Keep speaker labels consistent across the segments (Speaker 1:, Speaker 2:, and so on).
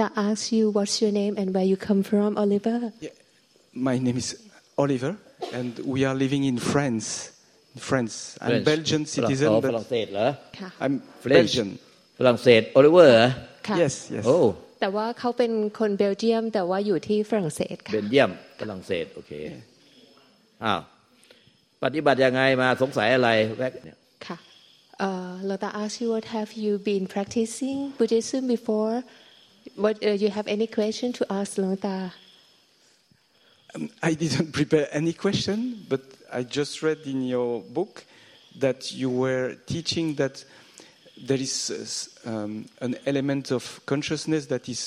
Speaker 1: Ta asks you what's your name and where you come from, Oliver.
Speaker 2: Yeah, my name is Oliver, and we are living in France. In France, I'm
Speaker 3: French.
Speaker 2: Belgian
Speaker 3: ฝรั่ง
Speaker 2: citizen,
Speaker 3: อ๋อฝ
Speaker 2: but
Speaker 3: รั่งเศสเหรอ
Speaker 1: ค่ะ
Speaker 2: I'm
Speaker 3: French.
Speaker 2: Belgian.
Speaker 3: ฝรั่งเศสโอลิเวอร์เหรอ
Speaker 1: ค่ะ
Speaker 2: Yes, yes.
Speaker 3: โอ้
Speaker 1: แต่ว่าเขาเป็นคนเบลเยียม แต่ว่าอยู่ที่ฝรั่งเศส
Speaker 3: เบ
Speaker 1: ค่ะ
Speaker 3: นเยียมฝรั่งเศสโอเคอ้าวปฏิบัติยังไงมาสงสัยอะไรแวกเนี่ย
Speaker 1: ค่ะเอ่อ Lota asks you what have you been practicing Buddhism before what uh, you have any question to ask Lota
Speaker 2: Um, I didn't prepare any question, but I just read in your book that you were teaching that there is uh, s- um, an element of consciousness that is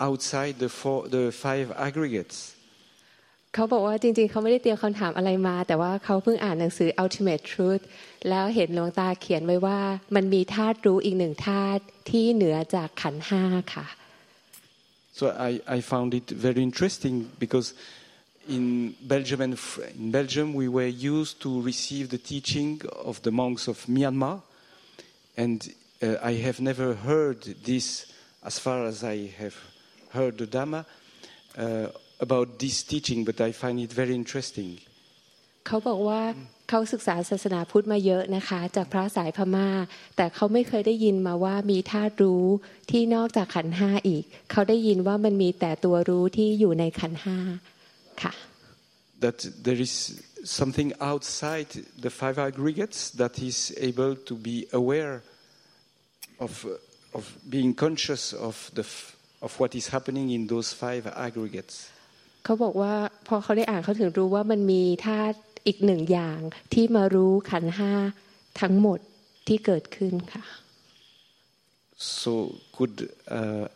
Speaker 2: outside the, four, the five aggregates.
Speaker 1: เขาบอกว่าจริงๆ เขาไม่ได้เตรียมคำถามอะไรมา แต่ว่าเขาเพิ่งอ่านหนังสือ Ultimate Truth แล้วเห็นหลวงตาเขียนไว้ว่า มันมีธาตุรู้อีกหนึ่งธาตุที่เหนือจากขันธ์ห้าค่ะ
Speaker 2: So I, I found it very interesting because in Belgium and in Belgium we were used to receive the teaching of the monks of Myanmar, and uh, I have never heard this as far as I have heard the Dhamma uh, about this teaching, but I find it very interesting.
Speaker 1: เขาบอกว่าเขาศึกษาศาสนาพุทธมาเยอะนะคะ จากพระสายพม่า แต่เขาไม่เคยได้ยินมาว่ามีธาตุรู้ที่นอกจากขันธ์ห้าอีก เขาได้ยินว่ามันมีแต่ตัวรู้ที่อยู่ในขันธ์ห้าค่ะ
Speaker 2: That there is something outside the five aggregates that is able to be aware of, uh, of being conscious of, the, f- of what is happening in those five aggregates.
Speaker 1: เขาบอกว่าพอเขาได้อ่านเขาถึงรู้ว่ามันมีธาตุ อีกหนึ่งอย่างที่มารู้ขันธ์ห้าทั้งหมดที่เกิดขึ้นค่ะ
Speaker 2: So, could uh,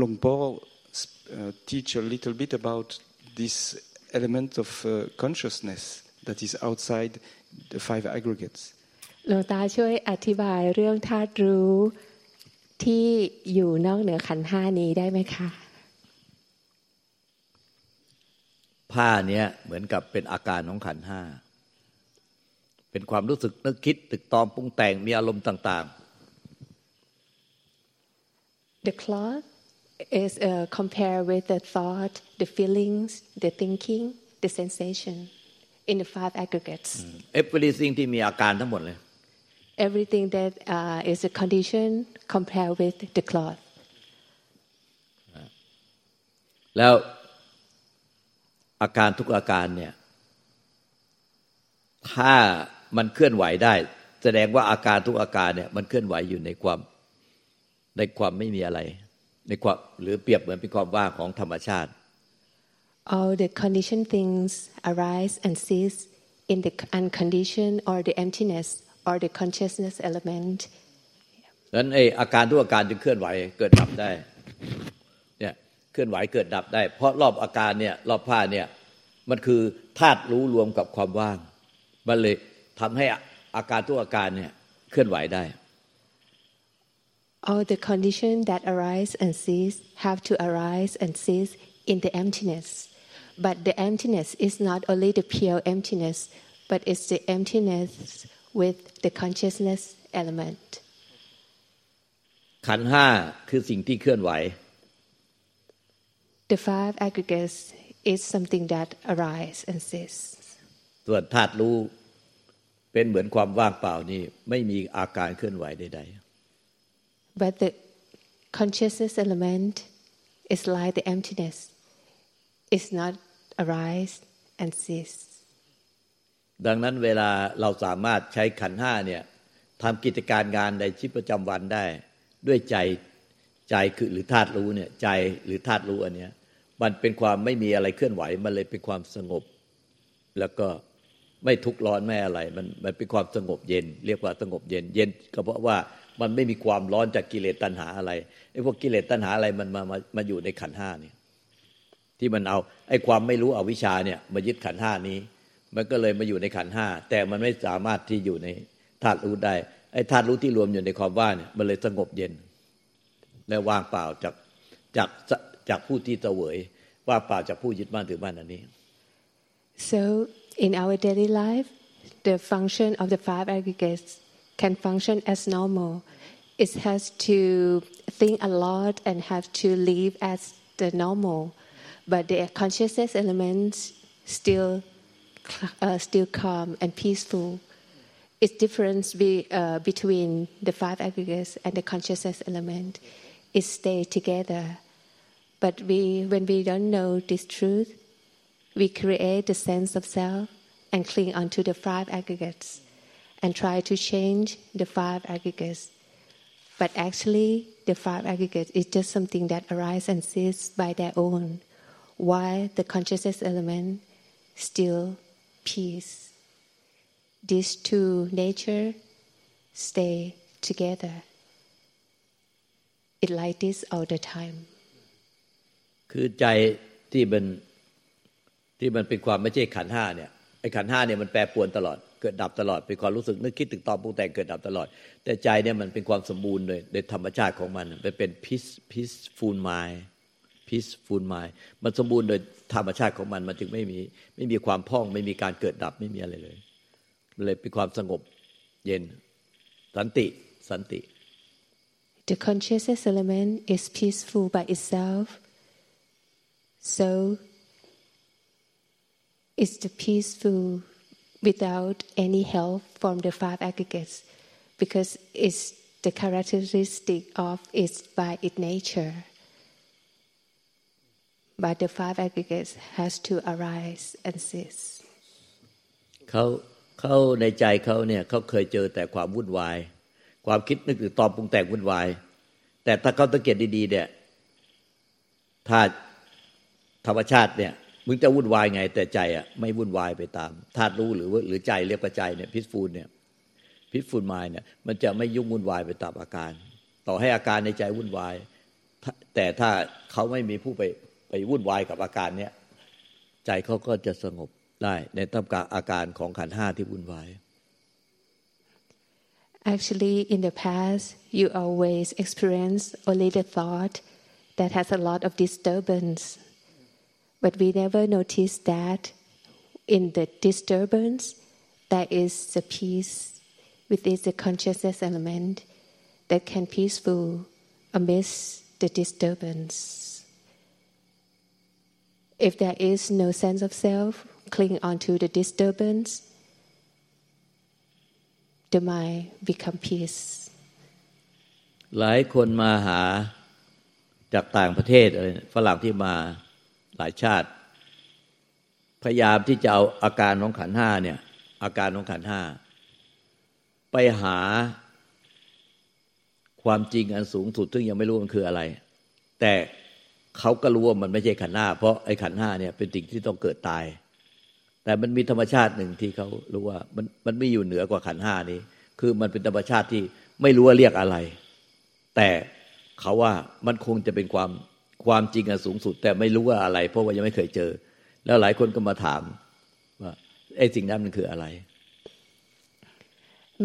Speaker 2: Long Po uh, teach a little bit about this element of uh, consciousness that is outside the five aggregates?
Speaker 1: หลวงตาช่วยอธิบายเรื่องธาตุรู้ที่อยู่นอกเหนือขันธ์ห้านี้ได้ไหมคะ
Speaker 3: ผ้าเนี้ยเหมือนกับเป็นอาการของขันธ์ห้า เป็นความรู้สึกนึกคิดตึกตอมปรุงแต่งมีอารมณ์ต่าง
Speaker 1: The cloth is uh, compared with the thought, the feelings, the thinking, the sensation in the five aggregates.
Speaker 3: ๆ everything ที่มีอาการทั้งหมดเลย
Speaker 1: Everything that uh, is a condition compared with the cloth.
Speaker 3: แล้ว อาการทุกอาการเนี่ย ถ้ามันเคลื่อนไหวได้ แสดงว่าอาการทุกอาการเนี่ย มันเคลื่อนไหวอยู่ในความในความไม่มีอะไร ในความหรือเปรียบเหมือนเป็นความว่างของธรรมชาติ
Speaker 1: All the conditioned things arise and cease in the unconditioned or the emptiness or the consciousness element.
Speaker 3: ดังนั้นไออาการทุกอาการจึงเคลื่อนไหวเกิดดับได้เนี่ยเค ลื่อนไหวเกิดดับได้ เพราะรอบอาการเนี่ยรอบผ้าเนี่ยมันคือธาตุรู้รวมกับความว่าง มันเลยทำให้อาการทุกอาการเนี่ยเคลื่อนไหวได้
Speaker 1: All the conditions that arise and cease have to arise and cease in the emptiness. But the emptiness is not only the pure emptiness, but it's the emptiness with the consciousness element.
Speaker 3: ขันธ์ห้าคือสิ่งที่เคลื่อนไหว
Speaker 1: The five aggregates is something that arise and cease.
Speaker 3: ส่วนธาตุรู้เป็นเหมือนความว่างเปล่านี่ไม่มีอาการเคลื่อนไหวใด
Speaker 1: But the consciousness element is like the emptiness. It's not arise and cease.
Speaker 3: ๆดังนั้นเวลาเราสามารถใช้ขันธ์ห้าเนี่ยทำกิจการงานในชีวิตประจำวันได้ ด้วยใจใจคือหรือธาตุรู้เนี่ยใจหรือธาตุรู้อันเนี้ย มันเป็นความไม่มีอะไรเคลื่อนไหว มันเลยเป็นความสงบ แล้วก็ไม่ทุกข์ร้อนไม่อะไร มันมันเป็นความสงบเย็น เรียกว่าสงบเย็น เย็นก็เพราะว่ามันไม่มีความร้อนจากกิเลสตัณหาอะไรไอ้พวกกิเลสตัณหาอะไรมันมามามาอยู่ในขันห้านี่ที่มันเอาไอ้ความไม่รู้อวิชชาเนี่ยมายึดขันห้านี้ มันก็เลยมาอยู่ในขันห้าแต่มันไม่สามารถที่อยู่ในธาตุรู้ได้ไอ้ธาตุรู้ที่รวมอยู่ในความว่างเนี่ยมันเลยสงบเย็น และว่างเปล่าจากจาก จากผู้ที่เสวยว่างเปล่าจากผู้ยึดมั่นถือมั่นอันนี้
Speaker 1: So, in our daily life, the function of the five aggregates can function as normal. it has to think a lot and have to live as the normal but the consciousness elements still uh, still calm and peaceful it's difference be, uh, between the five aggregates and the consciousness element it stay together but we when we don't know this truth we create the sense of self and cling onto the five aggregates and try to change the five aggregates. But actually, the five aggregates is just something that arises and ceases by their own, while the consciousness element still peace. These two nature stay together. It like this all the time.
Speaker 3: คือใจที่มันที่มันเป็นความไม่ใช่ขันห้าเนี่ยไอ้ขันห้าเนี่ยมันแปรปวนตลอดเกิดดับตลอดเป็นความรู้สึกนึกคิดถึงตอนปรุงแต่งเกิดดับตลอด แต่ใจเนี่ยมันเป็นความสมบูรณ์เลยในธรรมชาติของมันมันเป็นพิสพิสฟูลไมพิสฟูลไมมันสมบูรณ์โดยธรรมชาติของมันมันจึงไม่มีไม่มีความพ่อง ไม่มีการเกิดดับไม่มีอะไรเลยเลยเป็นความสงบเย็นสันติสันติ
Speaker 1: The consciousness element is peaceful by itself. So it's the peaceful without any help from the five aggregates because it's the characteristic of it by its nature. But the five aggregates has to arise and cease.
Speaker 3: เขาเขาในใจเขาเนี่ยเขาเคยเจอแต่ความวุ่นวาย ความคิดนึกถึงตอนปรุงแต่งวุ่นวาย แต่ถ้าเขาสังเกตดีๆเนี่ยถ้า ธรรมชาติเนี่ยมึงจะวุ่นวายไง แต่ใจอะไม่วุ่นวายไปตามธาตุรู้หรือหรือใจเรียกว่าใจเนี่ยพิสฟูลเนี่ยพิสฟูลมายเนี่ยมันจะไม่ยุ่งวุ่นวายไปตามอาการ ต่อให้อาการในใจวุ่นวาย แต่ถ้าเขาไม่มีผู้ไปไปวุ่นวายกับอาการเนี้ยใจเขาก็จะสงบได้ในท่ามกลางอาการของขันห้าที่วุ่นวาย
Speaker 1: Actually, in the past, you always experience only the thought that has a lot of disturbance. But we never notice that in the disturbance, there is the peace within the consciousness element that can peaceful amidst the disturbance. If there is no sense of self, cling onto the disturbance, the mind become peace.
Speaker 3: หลายคนมาหาจากต่างประเทศอะไรฝรั่งที่มา หลายชาติ พยายามที่จะเอาอาการของขันห้าเนี่ย อาการของขันห้าไปหาความจริงอันสูงสุด ซึ่งยังไม่รู้มันคืออะไร แต่เขาก็รู้ว่ามันไม่ใช่ขันห้า เพราะไอ้ขันห้าเนี่ยเป็นสิ่งที่ต้องเกิดตาย แต่มันมีธรรมชาติหนึ่งที่เขารู้ว่ามันมันไม่อยู่เหนือกว่าขันห้านี้ คือมันเป็นธรรมชาติที่ไม่รู้ว่าเรียกอะไร แต่เขาว่ามันคงจะเป็นความ ความจริงอันสูงสุด แต่ไม่รู้ว่าอะไร เพราะว่ายังไม่เคยเจอ แล้วหลายคนก็มาถามว่าไอ้สิ่งนั้นมันคืออะไร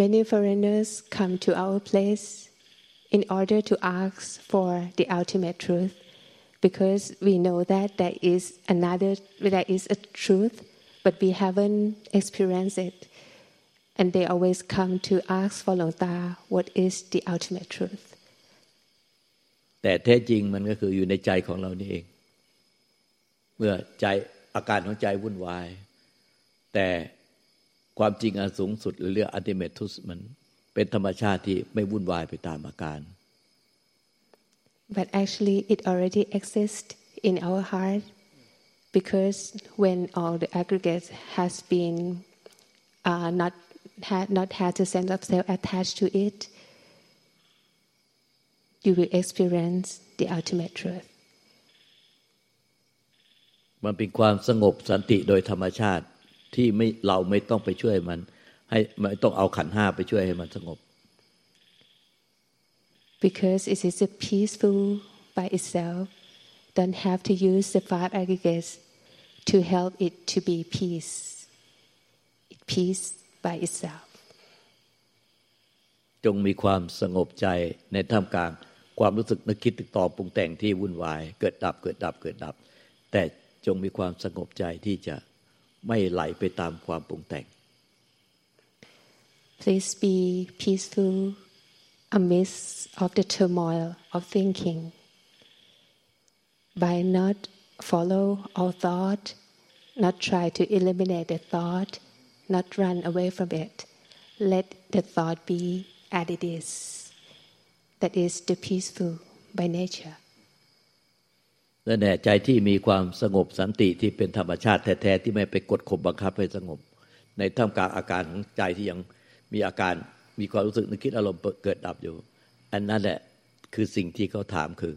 Speaker 1: Many foreigners come to our place in order to ask for the ultimate truth because we know that there is another there is a truth but we haven't experienced it and they always come to ask for Long Ta what is the ultimate truth
Speaker 3: แต่แท้จริงมันก็คืออยู่ในใจของเรานี่เอง เมื่อใจอาการของใจวุ่นวาย แต่ความจริงอันสูงสุด หรือเรื่องอัติเมทุสมันเป็นธรรมชาติที่ไม่วุ่นวายไปตามอาการ
Speaker 1: but actually it already exists in our heart because when all the aggregates has been uh, not had not had a sense of self attached to it you will experience the ultimate truth
Speaker 3: มันเป็นความสงบสันติโดยธรรมชาติที่ไม่เราไม่ต้องไปช่วยมัน ให้ไม่ต้องเอาขันห้าไปช่วยให้มันสงบ
Speaker 1: because it is a peaceful by itself don't have to use the five aggregates to help it to be peace it peace by itself
Speaker 3: จงมีความสงบใจในท่ามกลาง ความรู้สึกนึกคิดตึกต่อปรุงแต่งที่วุ่นวาย เกิดดับเกิดดับเกิดดับ แต่จงมีความสงบใจที่จะไม่ไหลไปตามความปรุงแต่ง
Speaker 1: please be peaceful amidst of the turmoil of thinking by not follow all thought, not try to eliminate the thought, not run away from it. Let the thought be as it is. That is the peaceful by nature.
Speaker 3: และแน่ใจที่มีความสงบสันติที่เป็นธรรมชาติแท้ๆที่ไม่ไปกดข่มบังคับให้สงบ ในท่ามกลางอาการของใจที่ยังมีอาการมีความรู้สึกนึกคิดอารมณ์เกิดดับอยู่ อันนั้นแหละคือสิ่งที่เขาถามคือ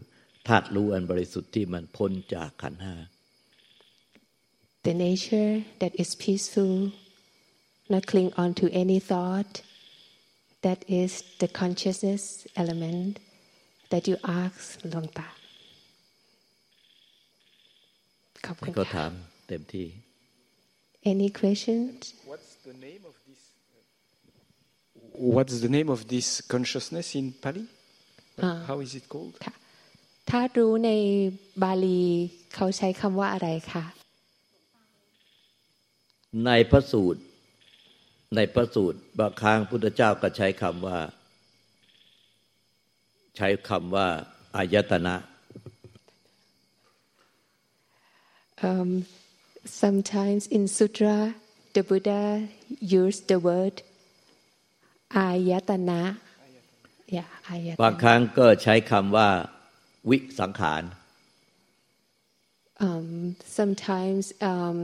Speaker 3: ธาตุรู้อันบริสุทธิ์ที่มันพ้นจากขันห้า
Speaker 1: The nature that is peaceful not cling on to any thought that is the consciousness element that you ask หลวงตาขอบคุณ
Speaker 3: เขา
Speaker 1: ค่ะ
Speaker 3: ถามเต็มที่
Speaker 1: Any questions
Speaker 2: What's the name of this? What's the name of this consciousness in Pali? How is it called?
Speaker 1: ค่ะถ้ารู้ในบาลีเขาใช้คำว่าอะไรคะ
Speaker 3: ในพระสูตร ในพระสูตรบางครั้งพุทธเจ้าก็ใช้คำว่า ใช้คำว่าอายตนะ
Speaker 1: Um, sometimes in sutra the Buddha used the word ayatana yeah
Speaker 3: บาง
Speaker 1: ayatana
Speaker 3: ครั้งก็ใช้คำว่าวิสังขาร
Speaker 1: um, sometimes um,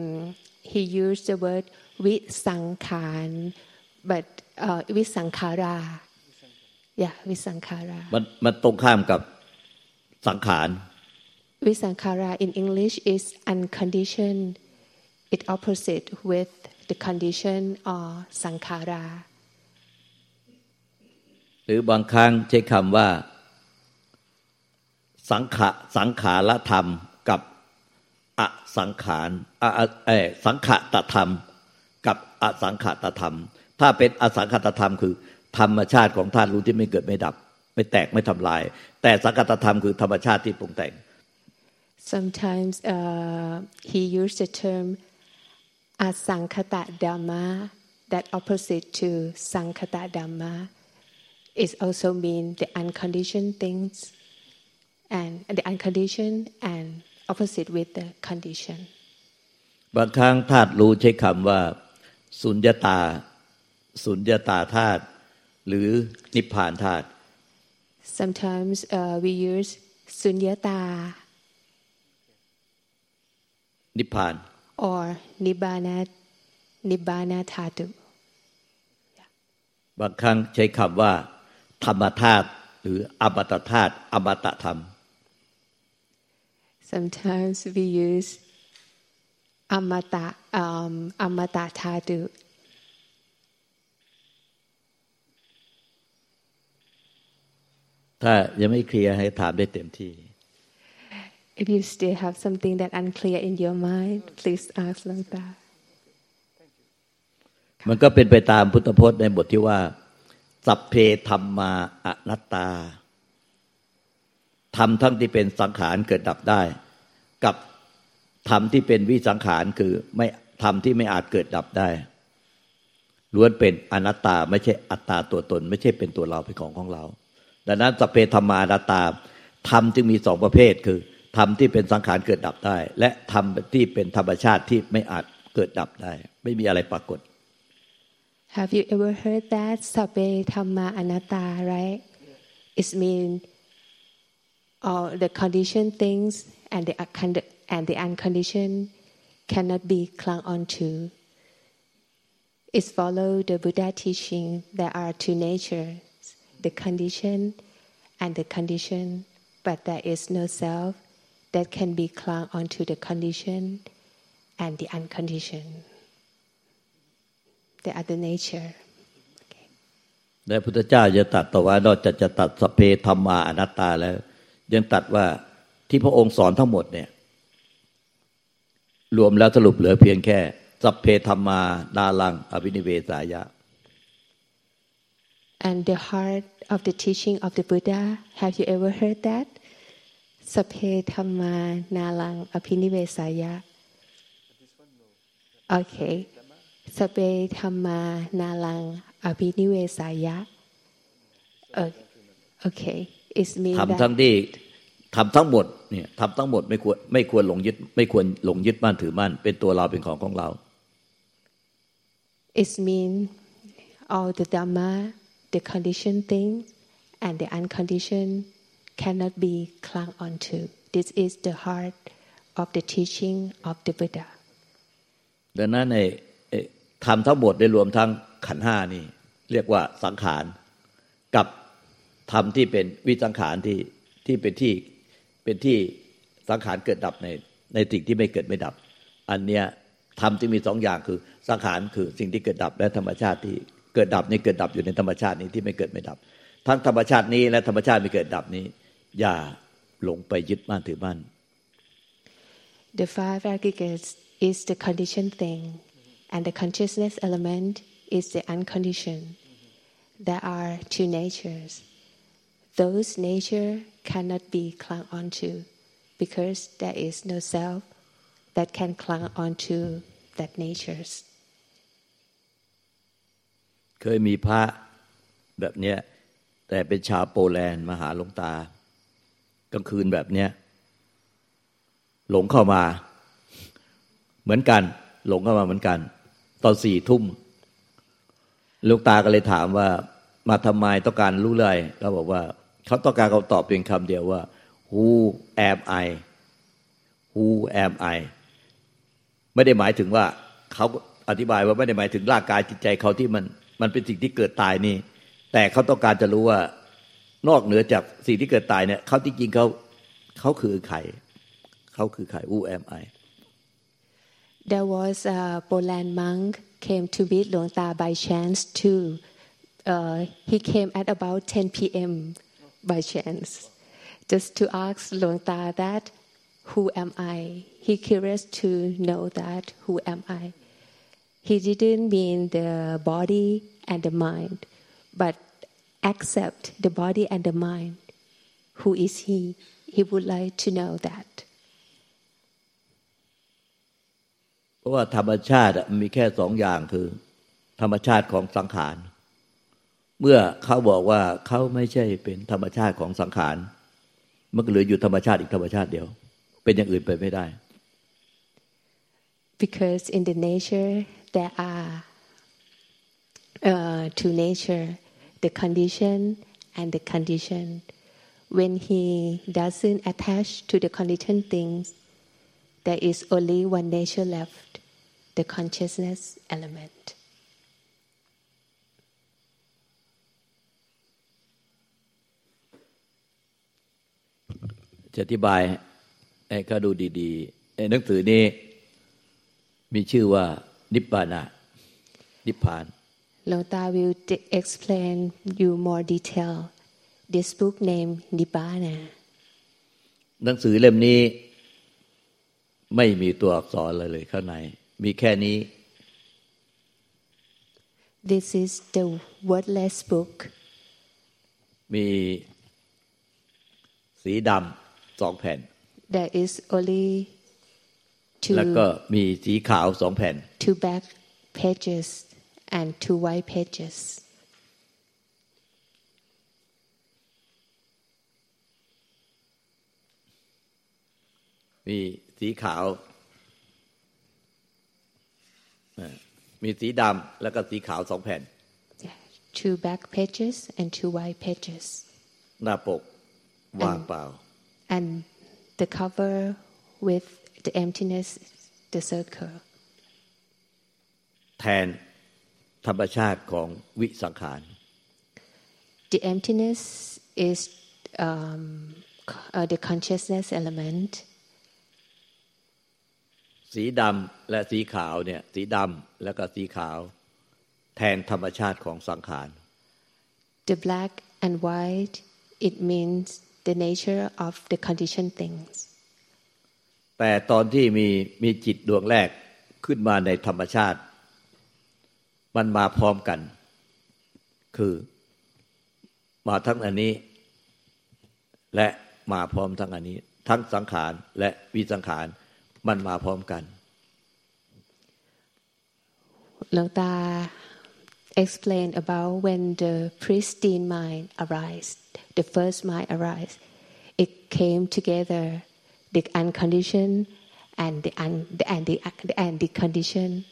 Speaker 1: he used the word visankhan but uh, visankhara yeah visankhara
Speaker 3: มันมันตรงข้ามกับสังขาร
Speaker 1: visankhara in English is unconditioned it opposite with the condition or sankhara
Speaker 3: หรือบางครั้งใช้คำว่า สังขะสังขารธรรมกับอสังขารอะอะเออสังขตธรรม กับอสังขตธรรม ถ้าเป็นอสังขตธรรมคือ ธรรมชาติของธาตุรู้ที่ไม่เกิดไม่ดับ ไม่แตกไม่ทำลาย แต่สังขตธรรมคือธรรมชาติที่ปรุงแต่ง
Speaker 1: Sometimes uh, he used the term asankata dhamma, that opposite to sankata dhamma. It also means the unconditioned things, and the unconditioned and opposite with the condition.
Speaker 3: บางครั้งธาตุรู้ใช้คำว่า สุญญตา สุญญตาธาตุหรือนิพพานธาตุ
Speaker 1: Sometimes uh, we use sunyata
Speaker 3: นิพพาน
Speaker 1: or nibbana, nibbana dhatu.
Speaker 3: บางครั้งใช้คำว่า ธรรมธาตุหรืออมตะธาตุอมตะธรรม
Speaker 1: Sometimes we use amata, um, amata dhatu.
Speaker 3: ถ้ายังไม่เคลียร์ให้ถามได้เต็มที่
Speaker 1: If you still have something that unclear in your mind, please ask Langta.
Speaker 3: มันก็เป็นไปตามพุทธพจน์ในบทที่ว่า สัพเพธรรมาอนัตตาธรรมทั้งที่เป็นสังขารเกิดดับได้ กับ ธรรมที่เป็นวิสังขารคือไม่ธรรมที่ไม่อาจเกิดดับได้ ล้วนเป็นอนัตตาไม่ใช่อัตตาตัวตน ไม่ใช่เป็นตัวเราเป็นของของเรา ดังนั้นสัพเพธรรมานัตตาธรรมจึงมีสองประเภทคือธรรมที่เป็นสังขารเกิดดับได้ และธรรมที่เป็นธรรมชาติที่ไม่อาจเกิดดับได้ ไม่มีอะไรปรากฏ
Speaker 1: Have you ever heard that sabe dhamma anatta, right? It means all the conditioned things and the uncond- and the unconditioned cannot be clung onto. It follow the Buddha teaching there are two natures, the conditioned and the condition, but there is no self that can be clung onto the condition and the unconditioned. The other nature. Okay.
Speaker 3: และพุทธเจ้าจะตรัดต่อว่านอกจากจะตัดสพเพธรรมาอนัตตาแล้ว ยังตัดว่า ที่พระองค์สอนทั้งหมดเนี่ย รวมแล้วสรุปเหลือเพียงแค่ สัพเพธรรมานาลัง อภินิเวสายะ
Speaker 1: And the heart of the teaching of the Buddha, have you ever heard that? Sape Dhamma Nalang Apinivesaya. Okay. Sape Dhamma Nalang Apinivesaya. Okay. Okay, it means
Speaker 3: ทำทั้
Speaker 1: that
Speaker 3: งที่ ทำทั้งหมดเนี่ยทำทั้งหมดไม่ควรไม่ควรหลงยึดไม่ควรหลงยึดมั่นถือมั่นเป็นตัวเราเป็นของของเรา
Speaker 1: it means all the dhamma, the conditioned things, and the unconditioned cannot be clung onto. This is the heart of the teaching of the Buddha.
Speaker 3: ดังนั้นในทำทั้งหมดได้รวมทั้งขันธ์ห้านี่เรียกว่าสังขารกับธรรมที่เป็นวิสังขารที่ที่เป็นที่ เป็นที่สังขารเกิดดับในในสิ่งที่ไม่เกิดไม่ดับ อันเนี้ยธรรมที่มีสองอย่างคือสังขารคือสิ่งที่เกิดดับและธรรมชาติที่เกิดดับนี่เกิดดับอยู่ในธรรมชาตินี้ที่ไม่เกิดไม่ดับ ทั้งธรรมชาตินี้และธรรมชาติไม่เกิดดับนี้ อย่าหลงไปยึดมั่นถือมั่น
Speaker 1: The five aggregates is the conditioned thing, and the consciousness element is the unconditioned. There are two natures. Those nature cannot be clung onto because there is no self that can clung onto that natures.
Speaker 3: เคยมีพระแบบเนี้ยแต่เป็นชาวโปแลนด์มาหาหลวงตากลางคืนแบบเนี้ยหลงเข้ามา เหมือนกัน หลงเข้ามาเหมือนกัน ตอนสี่ทุ่มหลวงตาก็เลยถามว่า มาทำไมต้องการรู้เลยเขาบอกว่า เขาต้องการคำตอบเพียงคำเดียวว่า who am I who am I ไม่ได้หมายถึงว่าเขาอธิบายว่าไม่ได้หมายถึงร่างกายจิตใจเขาที่มันมันเป็นสิ่งที่เกิดตายนี่ แต่เขาต้องการจะรู้ว่านอกเหนือจากสิ่งที่เกิดตายเนี่ยเขาที่จริงเขาเขาคือใครเขาคือใคร who am I
Speaker 1: There was a Poland monk came to meet Luang Ta by chance too. Uh, he came at about 10 p.m. by chance, just to ask Luang Ta that, who am I? He curious to know that, who am I? He didn't mean the body and the mind, but accept the body and the mind. Who is he? He would like to know that.
Speaker 3: เพราะว่าธรรมชาติอะมันมีแค่สองอย่างคือ ธรรมชาติของสังขาร เมื่อเขาบอกว่าเขาไม่ใช่เป็นธรรมชาติของสังขารมันก็เหลืออยู่ธรรมชาติอีกธรรมชาติเดียว เป็นอย่างอื่นไปไม่ได้
Speaker 1: because in the nature there are uh, two nature the condition and the condition when he doesn't attach to the conditioned things there is only one nature left the consciousness element
Speaker 3: จะอธิบายให้เขาดูดีๆไอ้หนังสือนี้ มีชื่อว่านิพพานะนิพพาน
Speaker 1: Lota will de- explain you more detail this book named Nibbana
Speaker 3: หนังสือเล่มนี้ ไม่มีตัวอักษรเลยเลยข้างใน มีแค่นี้
Speaker 1: this is the wordless book
Speaker 3: มีสีดำ สองแผ่น
Speaker 1: there is only
Speaker 3: แล้วก็
Speaker 1: two
Speaker 3: มีสีขาวสองแผ่น
Speaker 1: two back pages and two white pages.
Speaker 3: มีสีขาวเอ่อมีสีดำแล้วก็สีขาวสองแผ่น
Speaker 1: Yeah, Two back pages and two white pages.
Speaker 3: หน้าปกว่างเปล่า
Speaker 1: And the cover with the emptiness, the circle.
Speaker 3: แทนธรรมชาติของวิสังขาร
Speaker 1: The emptiness is um, c- uh, the consciousness element.
Speaker 3: สีดำและสีขาวเนี่ยสีดำแล้วก็สีขาว แทนธรรมชาติของสังขาร
Speaker 1: The black and white, it means the nature of the conditioned things.
Speaker 3: แต่ตอนที่มีมีจิตดวงแรกขึ้นมาในธรรมชาติ มันมาพร้อมกัน คือมาทั้งอันนี้ และมาพร้อมทั้งอันนี้ ทั้งสังขารและวิสังขารมันมาพร้อมกัน
Speaker 1: Longta explained about when the pristine mind arises. The first mind arise. It came together, the unconditioned and the, un, the, and the, and the condition.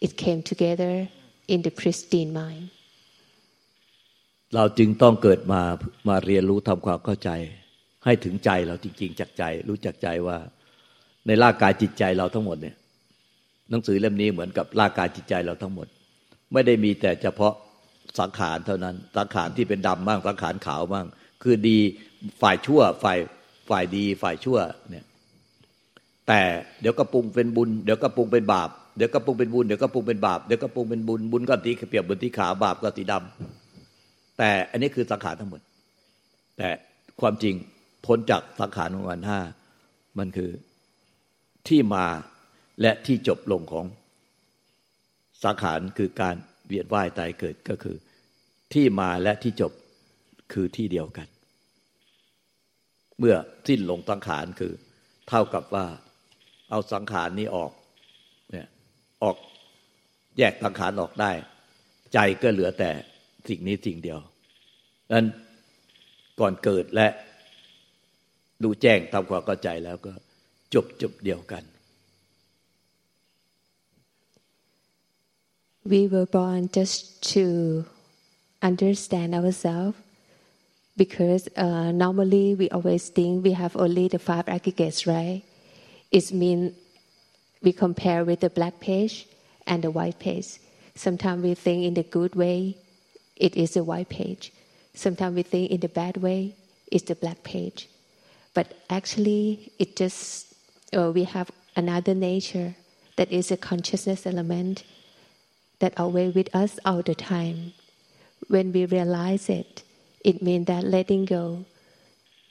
Speaker 1: It came together in the pristine mind.
Speaker 3: เราจึงต้องเกิดมามาเรียนรู้ทำความเข้าใจ ให้ถึงใจเราจริง ๆจากใจ รู้จักใจว่า ในร่างกายจิตใจเราทั้งหมดเนี่ยหนังสือเล่มนี้เหมือนกับร่างกายจิตใจเราทั้งหมด ไม่ได้มีแต่เฉพาะ สังขารเท่านั้น สังขารที่เป็นดำบ้างสังขารขาวบ้าง คือดีฝ่ายชั่วฝ่ายฝ่ายดีฝ่ายชั่วเนี่ยแต่เดี๋ยวก็ปรุงเป็นบุญเดี๋ยวก็ปรุงเป็นบาปเดี๋ยวก็ปรุงเป็นบุญเดี๋ยวก็ปรุงเป็นบาปเดี๋ยวก็ปรุงเป็นบุญบุญก็ตีเปรียบบนที่ขาวบาปก็สีดำแต่อันนี้คือสังขารทั้งหมด แต่ความจริงพ้นจากสังขารของวันห้ามันคือที่มาและที่จบลงของสังขารคือการ เวียนว่ายตายเกิดก็คือ ที่มาและที่จบคือที่เดียวกัน เมื่อสิ้นลงสังขารคือ เท่ากับว่าเอาสังขารนี้ออกเนี่ยออกแยกสังขารออกได้ ใจก็เหลือแต่สิ่งนี้สิ่งเดียวนั้นก่อนเกิดและ ดูแจ้งทำความเข้าใจแล้วก็จบจบเดียวกัน
Speaker 1: we were born just to understand ourselves because uh, normally we always think we have only the five aggregates, right? It means we compare with the black page and the white page. Sometimes we think in the good way, it is the white page. Sometimes we think in the bad way, it's the black page. But actually, it just uh, we have another nature that is a consciousness element that away with us all the time. When we realize it, it means that letting go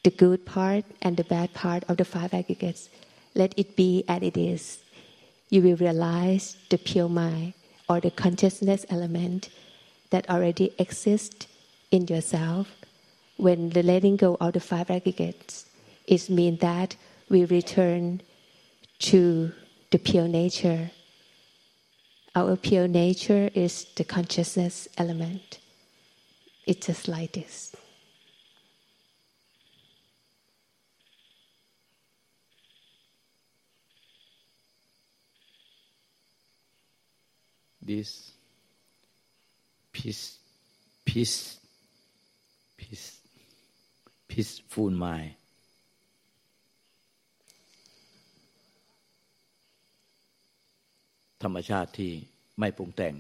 Speaker 1: the good part and the bad part of the five aggregates, let it be as it is. You will realize the pure mind or the consciousness element that already exists in yourself. When the letting go of the five aggregates, it means that we return to the pure nature our pure nature is the consciousness element. It's like this.
Speaker 3: This peace, peace, peace, peaceful mind ธรรมชาติที่ไม่ปรุงแต่ง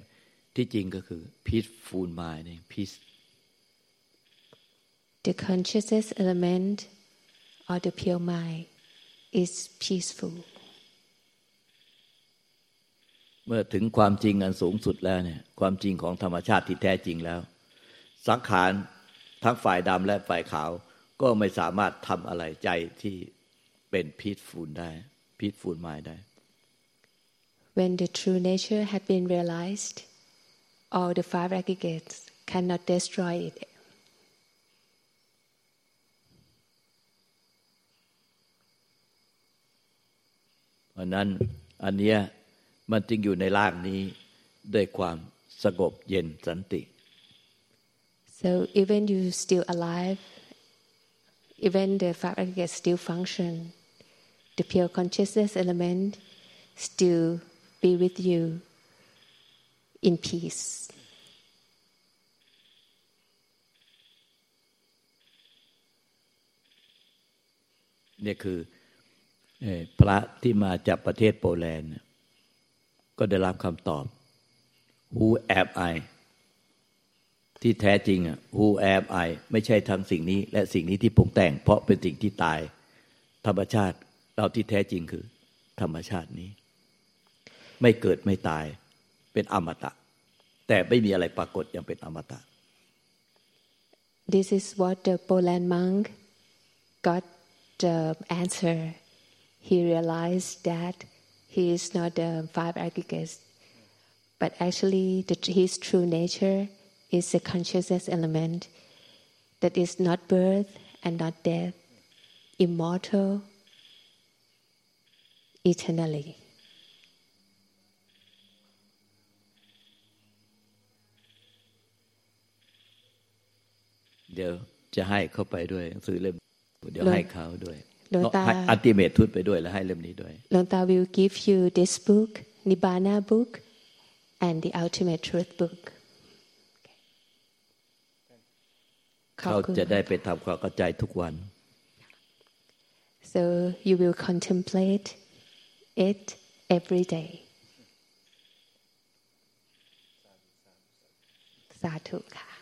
Speaker 3: ที่จริงก็คือ peaceful mind นี่ peace
Speaker 1: The consciousness element or the pure mind is peaceful
Speaker 3: เมื่อถึงความจริงอันสูงสุดแล้วเนี่ย ความจริงของธรรมชาติที่แท้จริงแล้ว สังขารทั้งฝ่ายดำและฝ่ายขาว ก็ไม่สามารถทำอะไรใจที่เป็น peaceful ได้ peaceful mind ได้
Speaker 1: When the true nature had been realized, all the five aggregates cannot destroy it.
Speaker 3: เพราะนั้นอันเนี้ยมันจึงอยู่ในร่างนี้ด้วยความสงบเย็นสันติ
Speaker 1: So even you still alive, even the five aggregates still function, the pure consciousness element still be with you in peace.
Speaker 3: เนี่ยคือพระที่มาจากประเทศโปแลนด์ก็ได้รับคำตอบ Who am I ที่แท้จริงอะ Who am I ไม่ใช่ทั้งสิ่งนี้ และสิ่งนี้ที่ปรุงแต่ง เพราะเป็นสิ่งที่ตาย ธรรมชาติ เราที่แท้จริงคือ ธรรมชาตินี้ ไม่เกิดไม่ตายเป็นอมตะ แต่ไม่มีอะไรปรากฏอย่างเป็นอมตะ
Speaker 1: This is what the Poland monk got the answer. He realized that he is not the five aggregates, but actually the, his true nature is a consciousness element that is not birth and not death, immortal, eternally.
Speaker 3: เดี๋ยวจะให้เข้าไปด้วยหนังสือเล่มเดี๋ยวให้เขาด้วย
Speaker 1: หลวงตา
Speaker 3: อัติเมททุตไปด้วยแล้วให้เล่มนี้ด้วย
Speaker 1: หลวงตา will give you this book Nibbana book and the ultimate truth book ขอบ
Speaker 3: เขา
Speaker 1: คุณ
Speaker 3: จะได้ไปทำความเข้าใจทุกวัน
Speaker 1: so you will contemplate it every day สาธุค่ะ